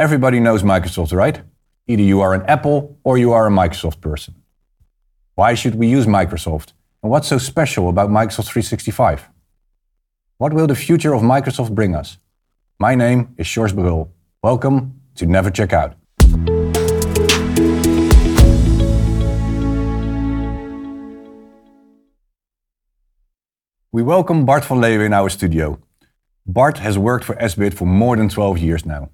Everybody knows Microsoft, right? Either you are an Apple or you are a Microsoft person. Why should we use Microsoft? And what's so special about Microsoft 365? What will the future of Microsoft bring us? My name is Brul. Welcome to Never Check Out. We welcome Bart van Leeuwen in our studio. Bart has worked for SBIT for more than 12 years now.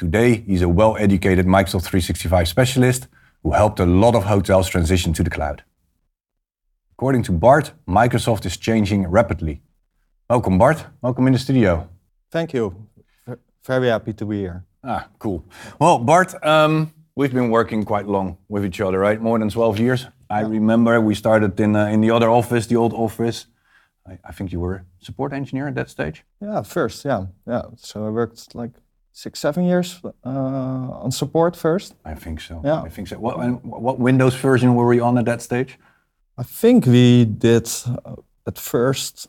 Today, he's a well educated Microsoft 365 specialist who helped a lot of hotels transition to the cloud. According to Bart, Microsoft is changing rapidly. Welcome, Bart. Welcome in the studio. Thank you. Very happy to be here. Ah, cool. Well, Bart, um, we've been working quite long with each other, right? More than 12 years. I remember we started in, uh, in the other office, the old office. I, I think you were support engineer at that stage. Yeah, first, yeah, yeah. So I worked like six, seven years uh, on support first. I think so. Yeah. I think so. What, what Windows version were we on at that stage? I think we did uh, at first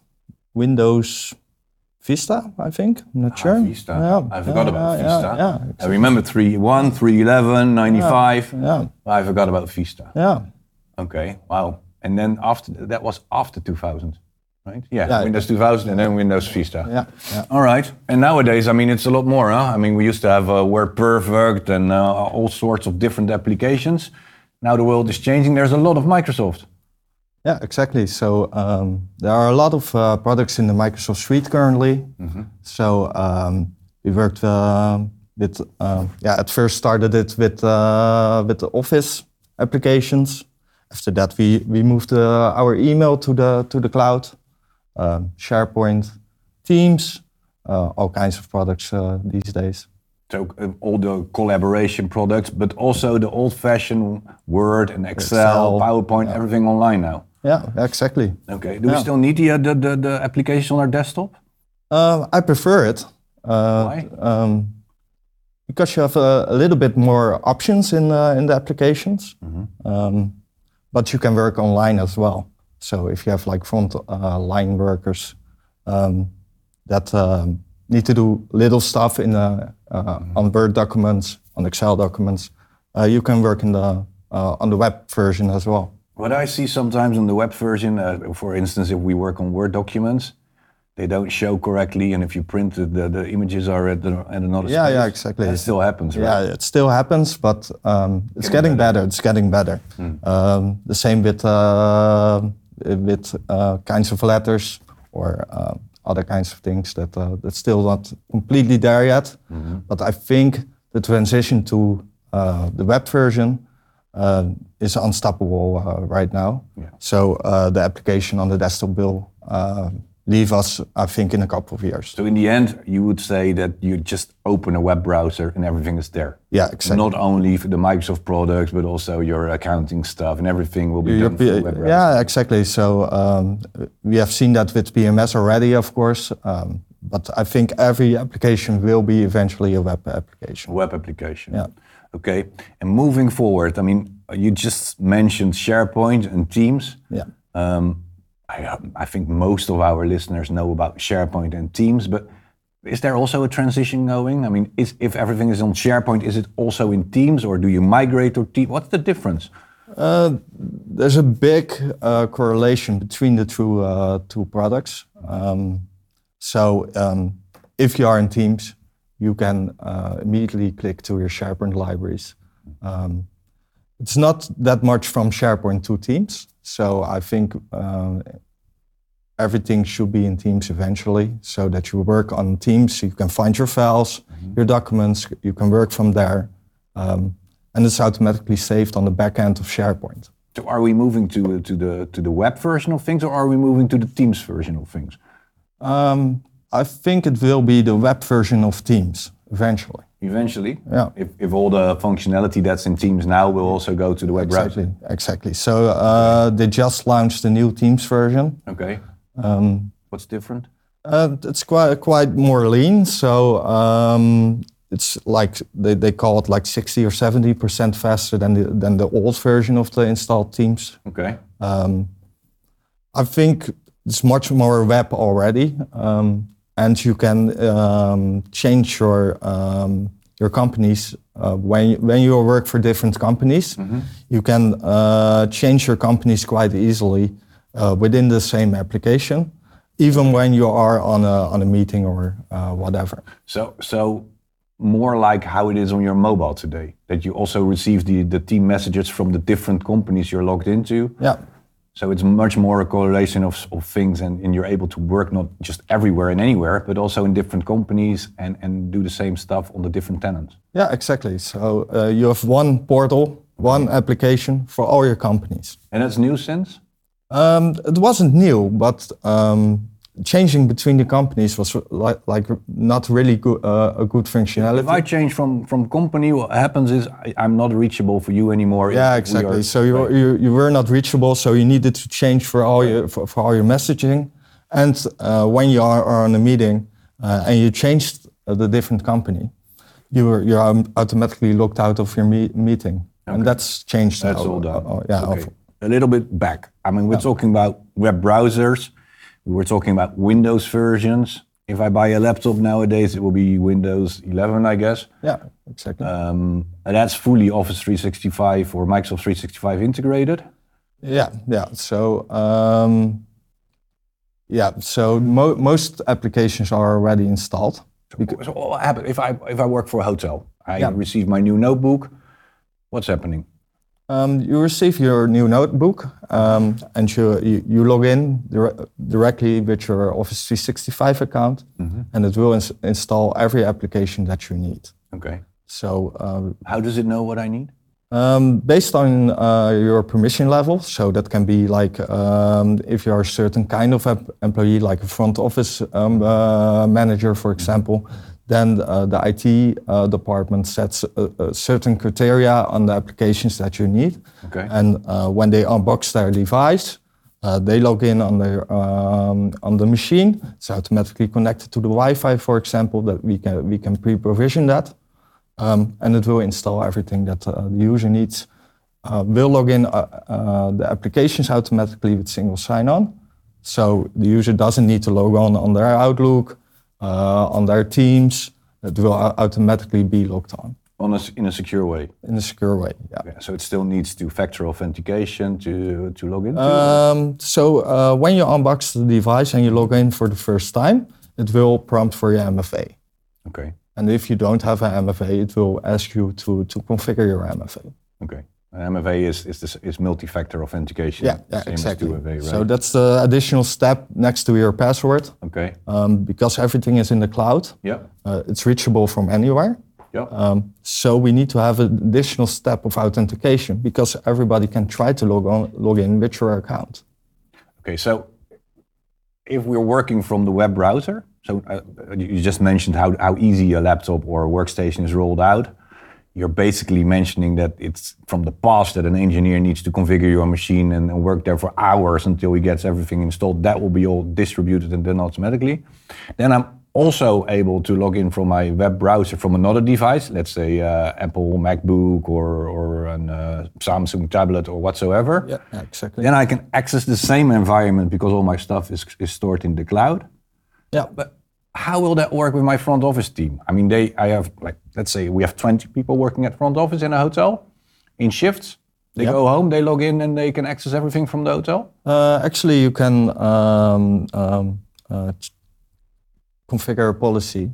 Windows Vista. I think. I'm not sure. Ah, Vista. Yeah, I forgot yeah, about yeah, Vista. Yeah, I remember 3.1, 3.11, 95. yeah, I forgot about Vista. yeah. Okay, wow. And then after that was after 2000, right? Yeah, Yeah. Windows 2000 and then Windows Vista. Yeah, yeah. All right. And nowadays, I mean, it's a lot more. Huh? I mean, we used to have uh, WordPerfect and uh, all sorts of different applications. Now the world is changing. There's a lot of Microsoft. Yeah, exactly. So um, there are a lot of uh, products in the Microsoft Suite currently. So um, we worked uh, with, um, yeah, at first started it with uh, with the Office applications. After that, we we moved uh, our email to the to the cloud, um, SharePoint, Teams, uh, all kinds of products uh, these days. So uh, all the collaboration products, but also the old-fashioned Word and Excel, Excel, PowerPoint, everything online now. Yeah, exactly. Okay. Do we still need the, uh, the, the, the application on our desktop? Uh, I prefer it. Uh, Why? Um, because you have a, a little bit more options in uh, in the applications, um, but you can work online as well. So if you have like front uh, line workers um, that um, need to do little stuff in uh, uh, on Word documents, on Excel documents, uh, you can work in the uh, on the web version as well. What I see sometimes on the web version, uh, for instance, if we work on Word documents, they don't show correctly, and if you print it, the, the images are at, the, at another Yeah, space. yeah, exactly. That still happens, right? Yeah, it still happens, but um, it's getting, better. It's getting better. Um, the same with uh, with uh, kinds of letters or uh, other kinds of things that uh, that's still not completely there yet. But I think the transition to uh, the web version uh, is unstoppable uh, right now. Yeah. So uh, the application on the desktop will uh, leave us, I think, in a couple of years. So in the end, you would say that you just open a web browser and everything is there. Yeah, exactly. Not only for the Microsoft products, but also your accounting stuff and everything will be Your done through the web browser. yeah, exactly. So um, we have seen that with PMS already, of course. Um, but I think every application will be eventually a web application. Web application. Yeah. Okay. And moving forward, I mean, you just mentioned SharePoint and Teams. Yeah. Um, I, I think most of our listeners know about SharePoint and Teams, but is there also a transition going? I mean, is, if everything is on SharePoint, is it also in Teams, or do you migrate to Teams? What's the difference? Uh, there's a big uh, correlation between the two uh, two products. Um, so um, if you are in Teams, you can uh, immediately click to your SharePoint libraries. Um, it's not that much from SharePoint to Teams, so I think um, everything should be in Teams eventually, so that you work on Teams. You can find your files, your documents. You can work from there. Um, and it's automatically saved on the back end of SharePoint. So are we moving to to the to the web version of things, or are we moving to the Teams version of things? Um, I think it will be the web version of Teams eventually. Eventually, Yeah. If, if all the functionality that's in Teams now will also go to the web browser. Exactly, exactly. So uh, they just launched the new Teams version. Okay. Um, What's different? uh, it's quite quite more lean. So um, it's like they, they call it like 60 or 70 percent faster than the than the old version of the installed Teams. Okay. Um, I think it's much more web already, um, and you can um, change your um, your companies, uh, when, when you work for different companies, you can uh, change your companies quite easily uh, within the same application, even when you are on a, on a meeting or uh, whatever. So, so more like how it is on your mobile today, that you also receive the, the team messages from the different companies you're logged into. Yeah. So it's much more a correlation of, of things, and, and you're able to work not just everywhere and anywhere, but also in different companies and, and do the same stuff on the different tenants. Yeah, exactly. So uh, you have one portal, one application for all your companies. And that's new since? Um, it wasn't new, but um, changing between the companies was like, like not really good, uh, a good functionality. If I change from, from company, what happens is I, I'm not reachable for you anymore. Yeah, We exactly. are- so you, you you were not reachable, so you needed to change for all your for, for all your messaging. And uh, when you are, are on a meeting uh, and you changed the different company, you were you're automatically locked out of your me- meeting, and that's changed. That's now. all done. Uh, uh, yeah. Okay. of- A little bit back. I mean, we're talking about web browsers. We were talking about Windows versions. If I buy a laptop nowadays, it will be Windows 11, I guess. yeah. Exactly. Um, and that's fully Office 365 or Microsoft 365 integrated. Yeah, yeah. So, um, yeah. So mo- most applications are already installed. So what happens if I if I work for a hotel? I Yeah. receive my new notebook. What's happening? Um, you receive your new notebook, um, and you, you you log in dire- directly with your Office 365 account, and it will ins- install every application that you need. Okay. So, um, How does it know what I need? Um, based on uh, your permission level, so that can be like um, if you're a certain kind of em- employee, like a front office um, uh, manager, for example, then uh, the IT uh, department sets certain criteria on the applications that you need. Okay. And uh, when they unbox their device, uh, they log in on the um, on the machine. It's automatically connected to the Wi-Fi, for example, that we can we can pre-provision that um, and it will install everything that uh, the user needs. Uh, will log in uh, uh, the applications automatically with single sign-on. So the user doesn't need to log on on their Outlook, on their Teams. It will automatically be logged on On a, in a secure way. in a secure way. Yeah. Yeah, so it still needs two-factor authentication to to log in. Um, so uh, when you unbox the device and you log in for the first time, it will prompt for your MFA. okay. And if you don't have an MFA, it will ask you to, to configure your MFA. Okay. MFA is is this is multi-factor authentication. Yeah, yeah, exactly. As 2FA, right? So that's the additional step next to your password. okay. Um, because everything is in the cloud, Yeah. uh, it's reachable from anywhere. Yeah. Um, so we need to have an additional step of authentication because everybody can try to log on, log in with your account. Okay, so if we're working from the web browser, so uh, you just mentioned how, how easy a laptop or a workstation is rolled out. You're basically mentioning that it's from the past that an engineer needs to configure your machine and, and work there for hours until he gets everything installed. That will be all distributed and done automatically. Then I'm also able to log in from my web browser from another device, let's say uh, Apple MacBook or, or a uh, Samsung tablet or whatsoever. Yeah, exactly. Then I can access the same environment because all my stuff is, is stored in the cloud. Yeah. But how will that work with my front office team? I mean, they, I have like, let's say we have 20 people working at front office in a hotel in shifts. They Yeah. go home, they log in, and they can access everything from the hotel. Uh, actually, you can um, um, uh, configure a policy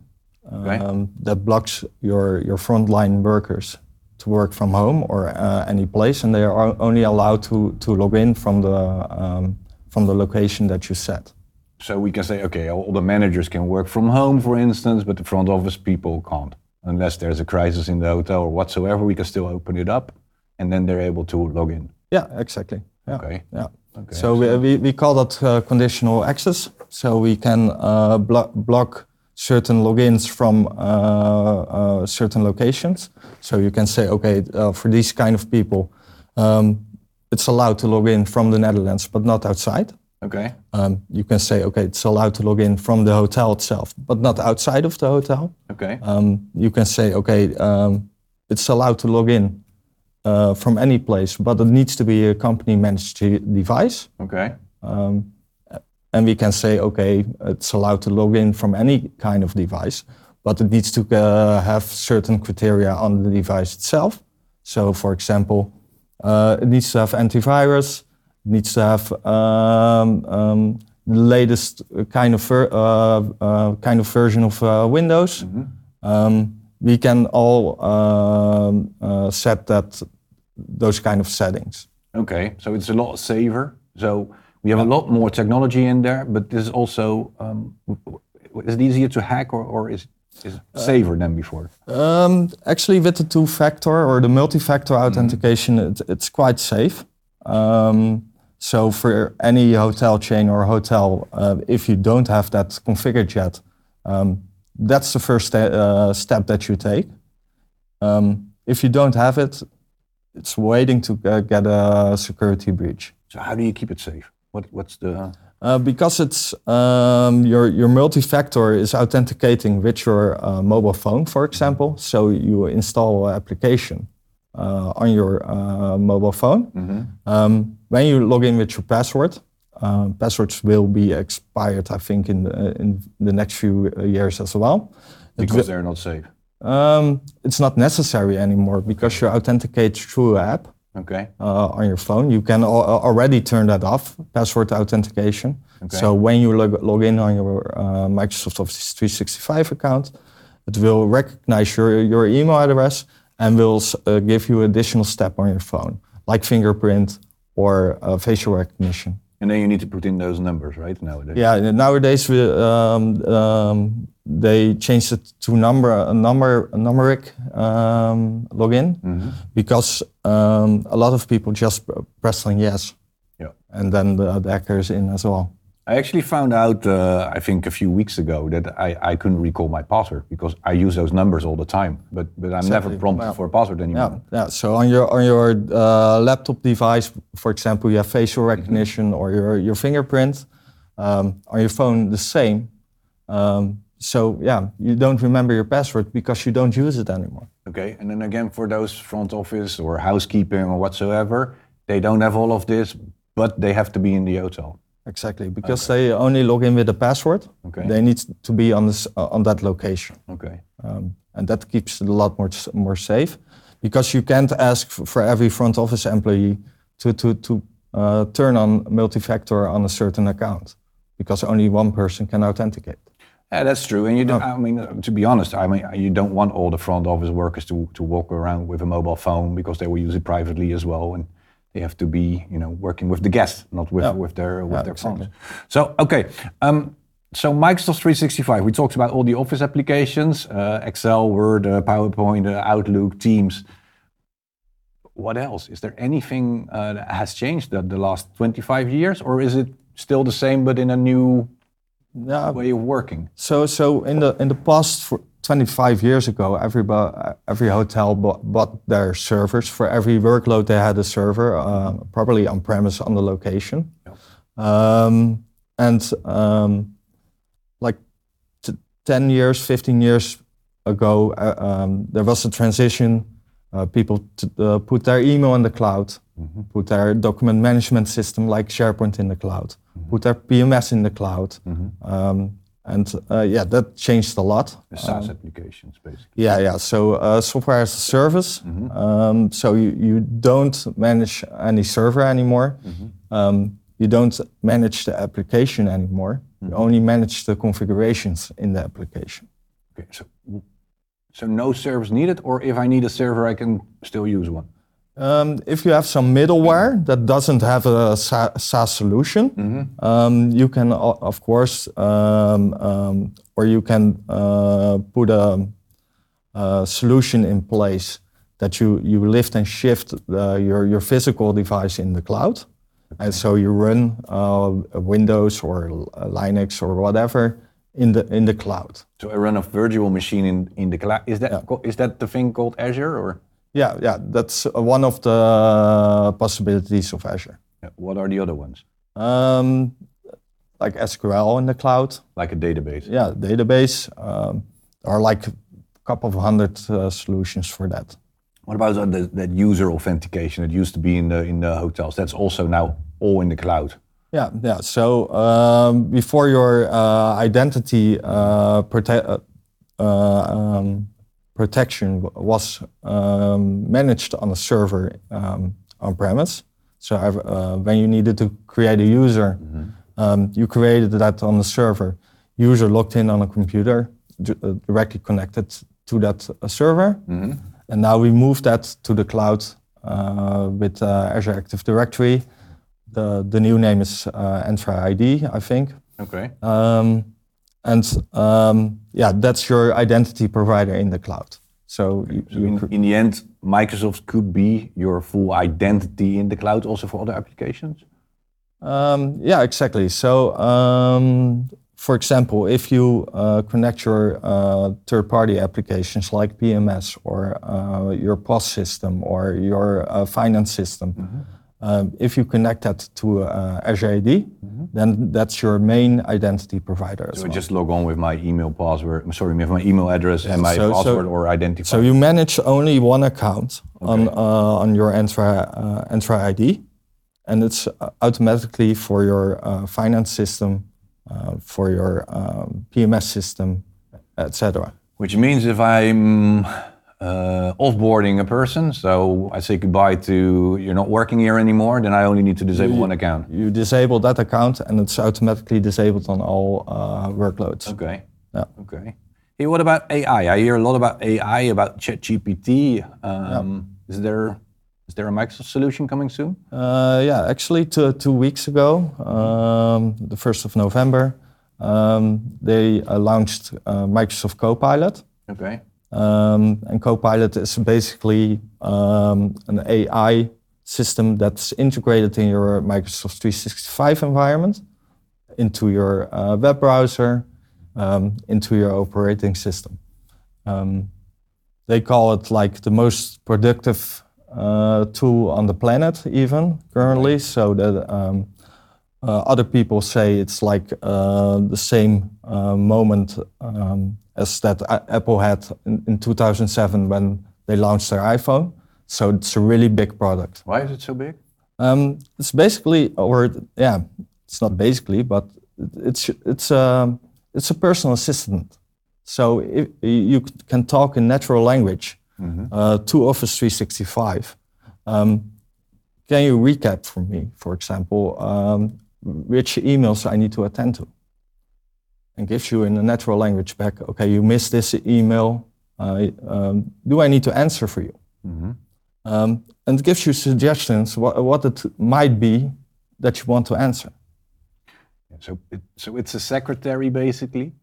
Okay. um, that blocks your, your frontline workers to work from home or uh, any place, and they are only allowed to, to log in from the, um, from the location that you set. So we can say, okay, all the managers can work from home, for instance, but the front office people can't. Unless there's a crisis in the hotel or whatsoever, we can still open it up, and then they're able to log in. Yeah, exactly. Yeah. Okay. Yeah. Okay, so we, we, we call that uh, conditional access. So we can uh, blo- block certain logins from uh, uh, certain locations. So you can say, okay, uh, for these kind of people, um, it's allowed to log in from the Netherlands, but not outside. Okay. Um, you can say, okay, it's allowed to log in from the hotel itself, but not outside of the hotel. Okay. Um, you can say, okay, um, it's allowed to log in uh, from any place, but it needs to be a company managed device. Okay. Um, and we can say, okay, it's allowed to log in from any kind of device, but it needs to uh, have certain criteria on the device itself. So, for example, uh, it needs to have antivirus, needs to have um, um, the latest kind of ver- uh, uh, kind of version of uh, Windows. Um, we can all um, uh, set that those kind of settings. Okay, so it's a lot safer. So we have a lot more technology in there, but this is also um, is it easier to hack or, or is is it safer than before? Um, actually, with the two-factor or the multi-factor authentication, it, it's quite safe. Um, so for any hotel chain or hotel, uh, if you don't have that configured yet, um, that's the first ste- uh, step that you take. Um, if you don't have it, it's waiting to uh, get a security breach. So how do you keep it safe? What what's the Uh, because it's um, your your multi-factor is authenticating with your uh, mobile phone, for example. So you install an application uh, on your uh, mobile phone. Um, when you log in with your password, uh, passwords will be expired, I think, in the, in the next few uh, years as well. Because wi- they're not safe? um, it's not necessary anymore because you authenticate through app Okay. uh, on your phone. You can al- already turn that off, password authentication. Okay. So when you log, log in on your uh, Microsoft Office 365 account, it will recognize your, your email address and will uh, give you additional step on your phone, like fingerprint or uh, facial recognition. And then you need to put in those numbers, right? Nowadays. Yeah, nowadays we, um, um, they changed it to number a number a numeric um, login because um, a lot of people just pr- press on yes, Yeah. and then the, the hacker is in as well. I actually found out, uh, I think a few weeks ago, that I, I couldn't recall my password because I use those numbers all the time. But but I'm never prompted for a password anymore. Yeah, yeah. So on your on your uh, laptop device, for example, you have facial recognition or your your fingerprint. Um, on your phone, the same. Um, so yeah, you don't remember your password because you don't use it anymore. Okay, and then again for those front office or housekeeping or whatsoever, they don't have all of this, but they have to be in the hotel. Exactly, because they only log in with a password. Okay. They need to be on this uh, on that location, Okay. um, and that keeps it a lot more more safe. Because you can't ask for every front office employee to to to uh, turn on multi-factor on a certain account, because only one person can authenticate. Yeah, that's true. And you, don't, I mean, to be honest, I mean, you don't want all the front office workers to, to walk around with a mobile phone because they will use it privately as well, and they have to be, you know, working with the guest, not with Yeah. with their with Yeah, their exactly. phones. So, okay. Um, so Microsoft 365, we talked about all the Office applications, uh, Excel, Word, uh, PowerPoint, uh, Outlook, Teams. What else? Is there anything uh, that has changed that the last 25 years, or is it still the same but in a new Yeah. way of working? So so in the in the past, for 25 years ago, every every hotel bought, bought their servers for every workload. They had a server, uh, probably on premise on the location. Um, and um, like t- 10 years, 15 years ago, uh, um, there was a transition. Uh, people uh, put their email in the cloud, put their document management system like SharePoint in the cloud, put their PMS in the cloud. Um, and uh, yeah, that changed a lot. The SaaS applications, basically. Yeah, yeah. So uh, software as a service. Um, so you, you don't manage any server anymore. Um, you don't manage the application anymore. You only manage the configurations in the application. Okay, so so no servers needed, or if I need a server, I can still use one. Um, if you have some middleware that doesn't have a Sa- SaaS solution, um, you can, of course, um, um, or you can uh, put a, a solution in place that you, you lift and shift the, your, your physical device in the cloud. And so you run uh, Windows or Linux or whatever in the, in the cloud. So I run a virtual machine in, in the cloud. Is that co- is that the thing called Azure, or Yeah, yeah, that's one of the possibilities of Azure. yeah, what are the other ones? Um, like SQL in the cloud, Like a database. yeah, database. Um, there are like a couple of hundred uh, solutions for that. What about uh, the, that user authentication that used to be in the in the hotels? That's also now all in the cloud. Yeah, yeah. So um, before your uh, identity uh, prote- uh, uh, um, protection was um, managed on a server um, on premise. So uh, when you needed to create a user, um, you created that on the server. User logged in on a computer, uh, directly connected to that uh, server. And now we moved that to the cloud uh, with uh, Azure Active Directory. The, the new name is uh, Entra ID, I think. Okay. Um, and um, yeah, that's your identity provider in the cloud. So you, So in, in the end, Microsoft could be your full identity in the cloud also for other applications? Um, yeah, exactly. So, um, for example, if you uh, connect your uh, third-party applications like PMS or uh, your POS system or your uh, finance system, um, if you connect that to uh, Azure AD, then that's your main identity provider So well. just log on with my email password, sorry, with my email address and my so- so- password or identifier. So you manage only one account on uh, on your Entra uh, Entra ID, and it's uh, automatically for your uh, finance system, uh, for your um, PMS system, etc. Which means if I'm uh, offboarding a person, so I say goodbye to you're not working here anymore, then I only need to disable one account. You disable that account, and it's automatically disabled on all uh, workloads. Okay. Yeah. Okay. Hey, what about AI? I hear a lot about AI, about ChatGPT. Um, Is there is there a Microsoft solution coming soon? Uh, yeah, actually, two, two weeks ago, um, the 1st of November, um, they uh, launched uh, Microsoft Copilot. Okay. Um, and Copilot is basically um, an AI system that's integrated in your Microsoft 365 environment, into your uh, web browser, um, into your operating system. Um, they call it like the most productive uh, tool on the planet, even currently. So that um, uh, other people say it's like uh, the same uh, moment um, as that Apple had in, in 2007 when they launched their iPhone. So it's a really big product. Why is it so big? Um, it's basically, or yeah, it's not basically, but it's it's a it's a personal assistant. So if you can talk in natural language uh, to Office 365. Um, can you recap for me, for example, um, which emails I need to attend to? And gives you in a natural language back, okay, you missed this email. Uh, um, do I need to answer for you? Um, and it gives you suggestions what, what it might be that you want to answer. So, it, so it's a secretary basically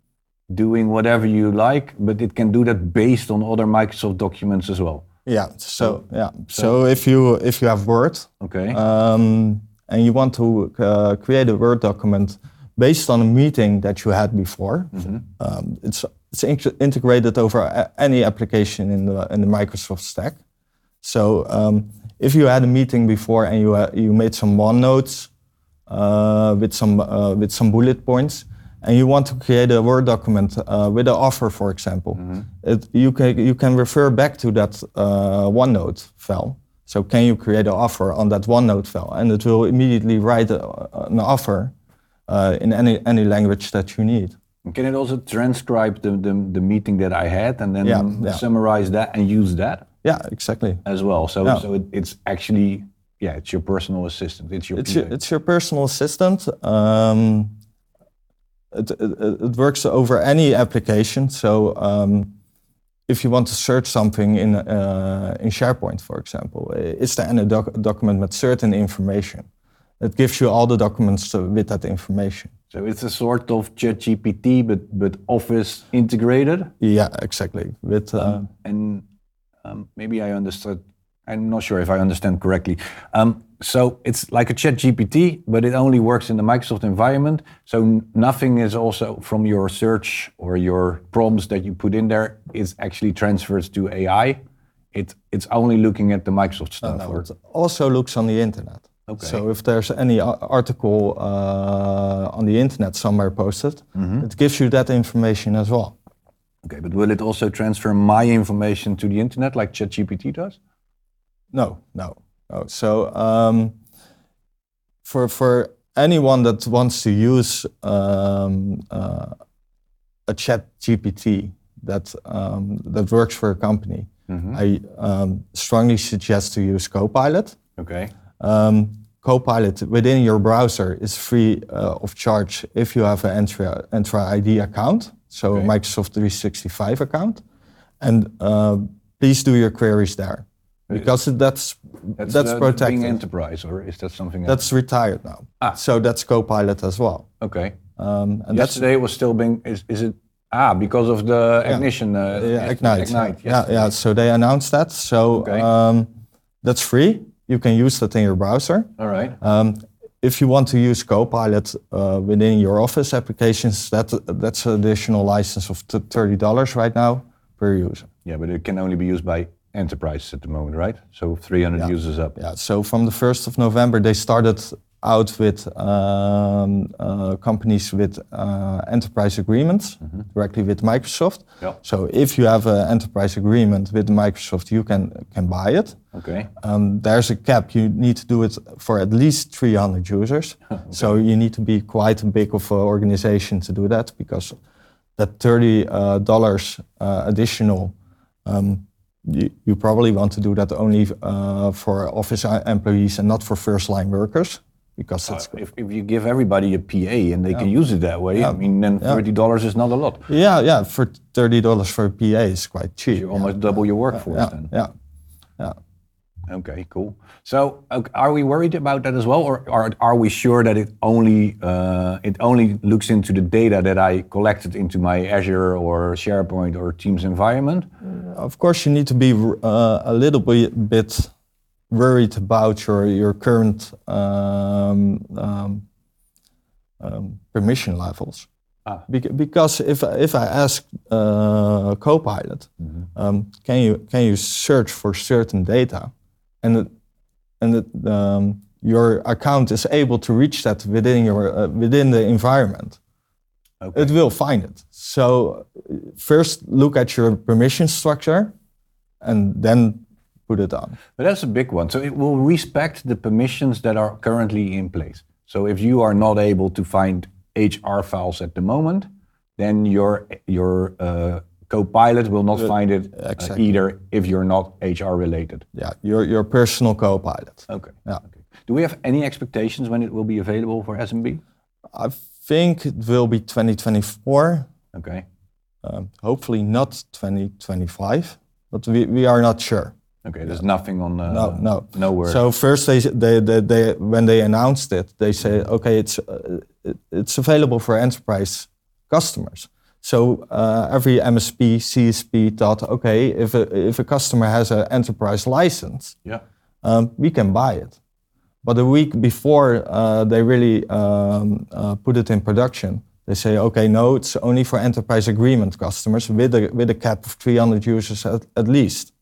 doing whatever you like, but it can do that based on other Microsoft documents as well. Yeah. So yeah. So if you if you have Word Okay. um, and you want to uh, create a Word document based on a meeting that you had before, um, it's it's in- integrated over a- any application in the in the Microsoft stack. So um, if you had a meeting before and you uh, you made some OneNotes uh, with some uh, with some bullet points, and you want to create a Word document uh, with an offer, for example, it, you can you can refer back to that uh, OneNote file. So can you create an offer on that OneNote file, and it will immediately write a, an offer uh, in any any language that you need. Can it also transcribe the, the, the meeting that I had and then Yeah, yeah. summarize that and use that Yeah, exactly. as well? So, Yeah. so it, it's actually, yeah, it's your personal assistant. It's your, It's your, it's your personal assistant. Um, it, it, it works over any application. So um, if you want to search something in, uh, in SharePoint, for example, is there any doc- document with certain information? It gives you all the documents uh, with that information. So it's a sort of ChatGPT, but but Office integrated. Yeah, exactly. With uh, And um, maybe I understood. I'm not sure if I understand correctly. Um, so it's like a ChatGPT, but it only works in the Microsoft environment. So nothing is also from your search or your prompts that you put in there is actually transferred to AI. It it's only looking at the Microsoft stuff. no, or- it also looks on the internet. Okay. So if there's any article uh, on the internet somewhere posted, it gives you that information as well. okay, but will it also transfer my information to the internet like ChatGPT does? No, no, no. So um, for for anyone that wants to use um, uh, a ChatGPT that um, that works for a company, I um, strongly suggest to use Copilot. Okay. Um, Copilot within your browser is free uh, of charge if you have an Entra, Entra ID account, so Okay. a Microsoft 365 account, and uh, please do your queries there because that's that's, uh, protected. Bing enterprise, or is that something else? that's retired now. Ah. So that's Copilot as well. okay. Um, and that's Yesterday it was still Bing. Is, is it? Ah, because of the ignition. Uh, yeah, Ignite. Ignite. Yeah, yesterday. yeah. So they announced that. So Okay. um, that's free. You can use that in your browser. All right. Um, if you want to use Copilot uh, within your Office applications, that that's an additional license of thirty dollars right now per user. Yeah, but it can only be used by enterprises at the moment, right? So 300 users up. Yeah. So from the first of November, they started out with um, uh, companies with uh, enterprise agreements directly with Microsoft. Yeah. So if you have an enterprise agreement with Microsoft, you can can buy it. Okay. Um, there's a cap. You need to do it for at least 300 users. So you need to be quite a big of an organization to do that because that 30 uh, dollars uh, additional, um, you, you probably want to do that only uh, for office uh, employees and not for first line workers because it's If, if you give everybody a PA and they can use it that way, I mean, then $30 is not a lot. yeah yeah for 30 dollars for a PA is quite cheap. You almost double your workforce yeah, then. yeah. yeah. Okay, cool. So, are we worried about that as well, or are, are we sure that it only uh, it only looks into the data that I collected into my Azure or SharePoint or Teams environment? Of course, you need to be uh, a little bit, bit worried about your your current um, um, um, permission levels. Ah. Bec- because if if I ask uh, Copilot, um, can you can you search for certain data, and it, and it, um, your account is able to reach that within your uh, within the environment, Okay. it will find it. So uh, first look at your permission structure, and then put it on. But that's a big one. So it will respect the permissions that are currently in place. So if you are not able to find HR files at the moment, then your your uh, Copilot will not find it uh, either if you're not HR related. Yeah, your your personal Copilot. Okay. Yeah. okay. Do we have any expectations when it will be available for SMB? I think it will be 2024. Okay. Um, hopefully not 2025, but we, we are not sure. Okay. There's nothing on. Uh, No, no. No word. So first, they, they, they, they when they announced it, they say, okay, it's uh, it, it's available for enterprise customers. So uh, every MSP, CSP thought, okay, if a, if a customer has an enterprise license, yeah. um, we can buy it. But a week before uh, they really um, uh, put it in production, they say, okay, no, it's only for enterprise agreement customers with a, with a cap of 300 users at, at least.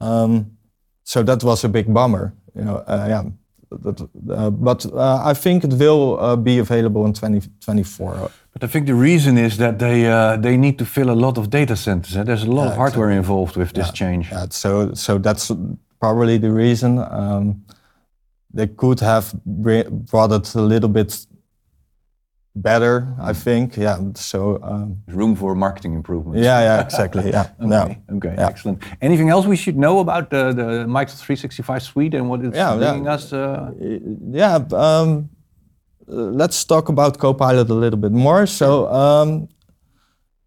Um, so that was a big bummer, you know. Uh, yeah, that, uh, but uh, I think it will uh, be available in 2024. But I think the reason is that they uh, they need to fill a lot of data centers. eh? There's a lot of hardware involved with this change. Yeah, so so that's probably the reason. Um, they could have brought it a little bit better, I think. Yeah. So um, room for marketing improvement. yeah, yeah, exactly. Yeah. No. Okay, okay, excellent. Anything else we should know about the, the Microsoft 365 suite and what it's Yeah, yeah. bringing us? Uh, Yeah. Um, let's talk about Copilot a little bit more. So. Um,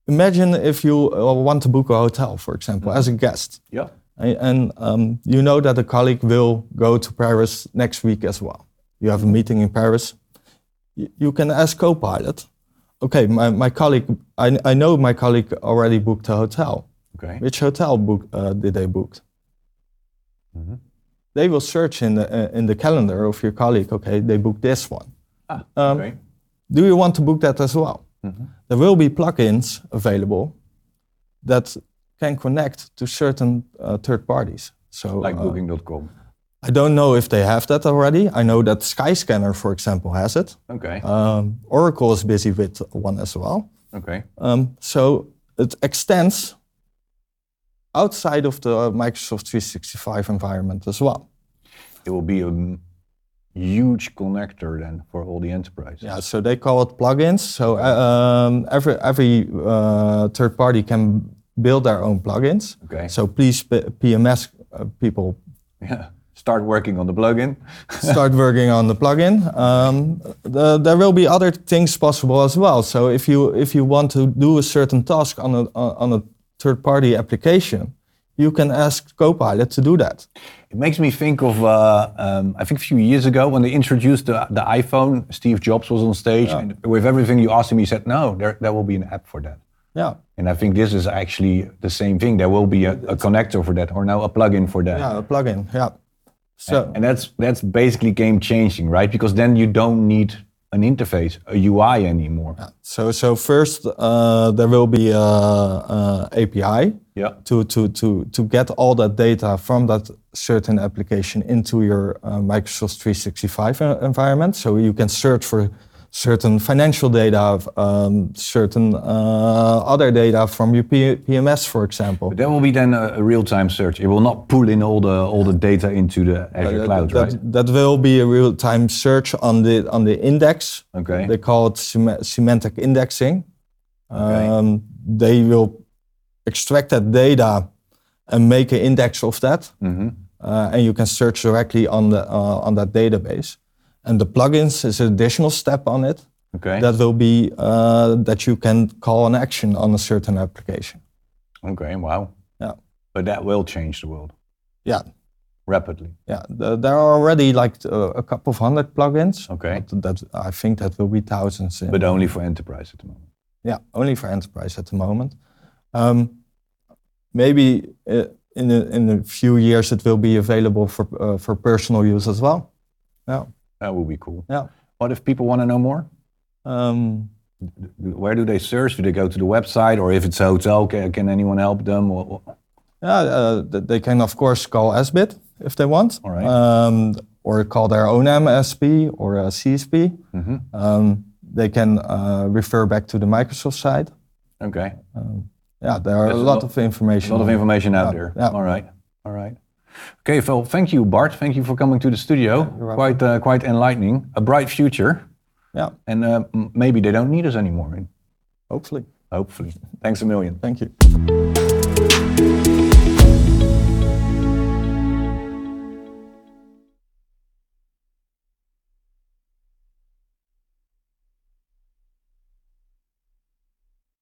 Imagine if you uh, want to book a hotel, for example, as a guest. yeah. And um, you know that a colleague will go to Paris next week as well. You have a meeting in Paris. You can ask Copilot, okay, my, my colleague, I, I know my colleague already booked a hotel. Okay. Which hotel book, uh, did they book? They will search in the, uh, in the calendar of your colleague, okay, they booked this one. Ah, Um, okay. Do you want to book that as well? There will be plugins available that can connect to certain uh, third parties. So Like uh, Booking.com. I don't know if they have that already. I know that Skyscanner, for example, has it. Okay. Um, Oracle is busy with one as well. okay. Um, so it extends outside of the Microsoft 365 environment as well. It will be a, huge connector then for all the enterprises. Yeah, so they call it plugins. So uh, um, every every uh, third party can build their own plugins. Okay. So please, P- PMS uh, people, Yeah. Start working on the plugin. start working on the plugin. Um, the, there will be other things possible as well. So if you if you want to do a certain task on a on a third party application, you can ask Copilot to do that. It makes me think of, uh, um, I think a few years ago when they introduced the, the iPhone, Steve Jobs was on stage and with everything you asked him, he said, no, there, there will be an app for that. Yeah. And I think this is actually the same thing. There will be a, a connector for that or now a plugin for that. Yeah, a plugin. Yeah. So And that's that's basically game changing, right? Because then you don't need an interface, a UI anymore. So, so first uh, there will be a, a API Yeah. to, to, to, to get all that data from that certain application into your uh, Microsoft 365 environment. So you can search for certain financial data, um, certain uh, other data from your P- PMS, for example. But that will be then a, a real-time search. It will not pull in all the all the data into the Azure cloud, that, right? that will be a real-time search on the on the index. Okay. They call it sem- semantic indexing. Okay. Um, they will extract that data and make an index of that, hmm uh, and you can search directly on the uh, on that database. And the plugins is an additional step on it. Okay. That will be uh, that you can call an action on a certain application. okay. Wow. Yeah, But that will change the world yeah, rapidly. yeah. The- there are already like uh, a couple of hundred plugins. Okay. That I think that will be thousands. In, But only for enterprise at the moment. Yeah, only for enterprise at the moment. Um, maybe uh, in a, in a few years it will be available for uh, for personal use as well. Yeah, That would be cool. yeah. What if people want to know more? Um, Where do they search? Do they go to the website, or if it's a hotel, can, can anyone help them? Yeah, uh, they can of course call SBIT if they want, All right. um, or call their own MSP or a CSP. Mhm. Um, they can uh, refer back to the Microsoft site. Okay. Yeah, there are a a lot lot- of information. A lot of information out Yeah, there. yeah. All right. All right. Okay, Phil. Thank you, Bart. Thank you for coming to the studio. quite uh, quite enlightening. A bright future, Yeah, and uh, maybe they don't need us anymore. hopefully. Hopefully. Thanks a million. Thank you.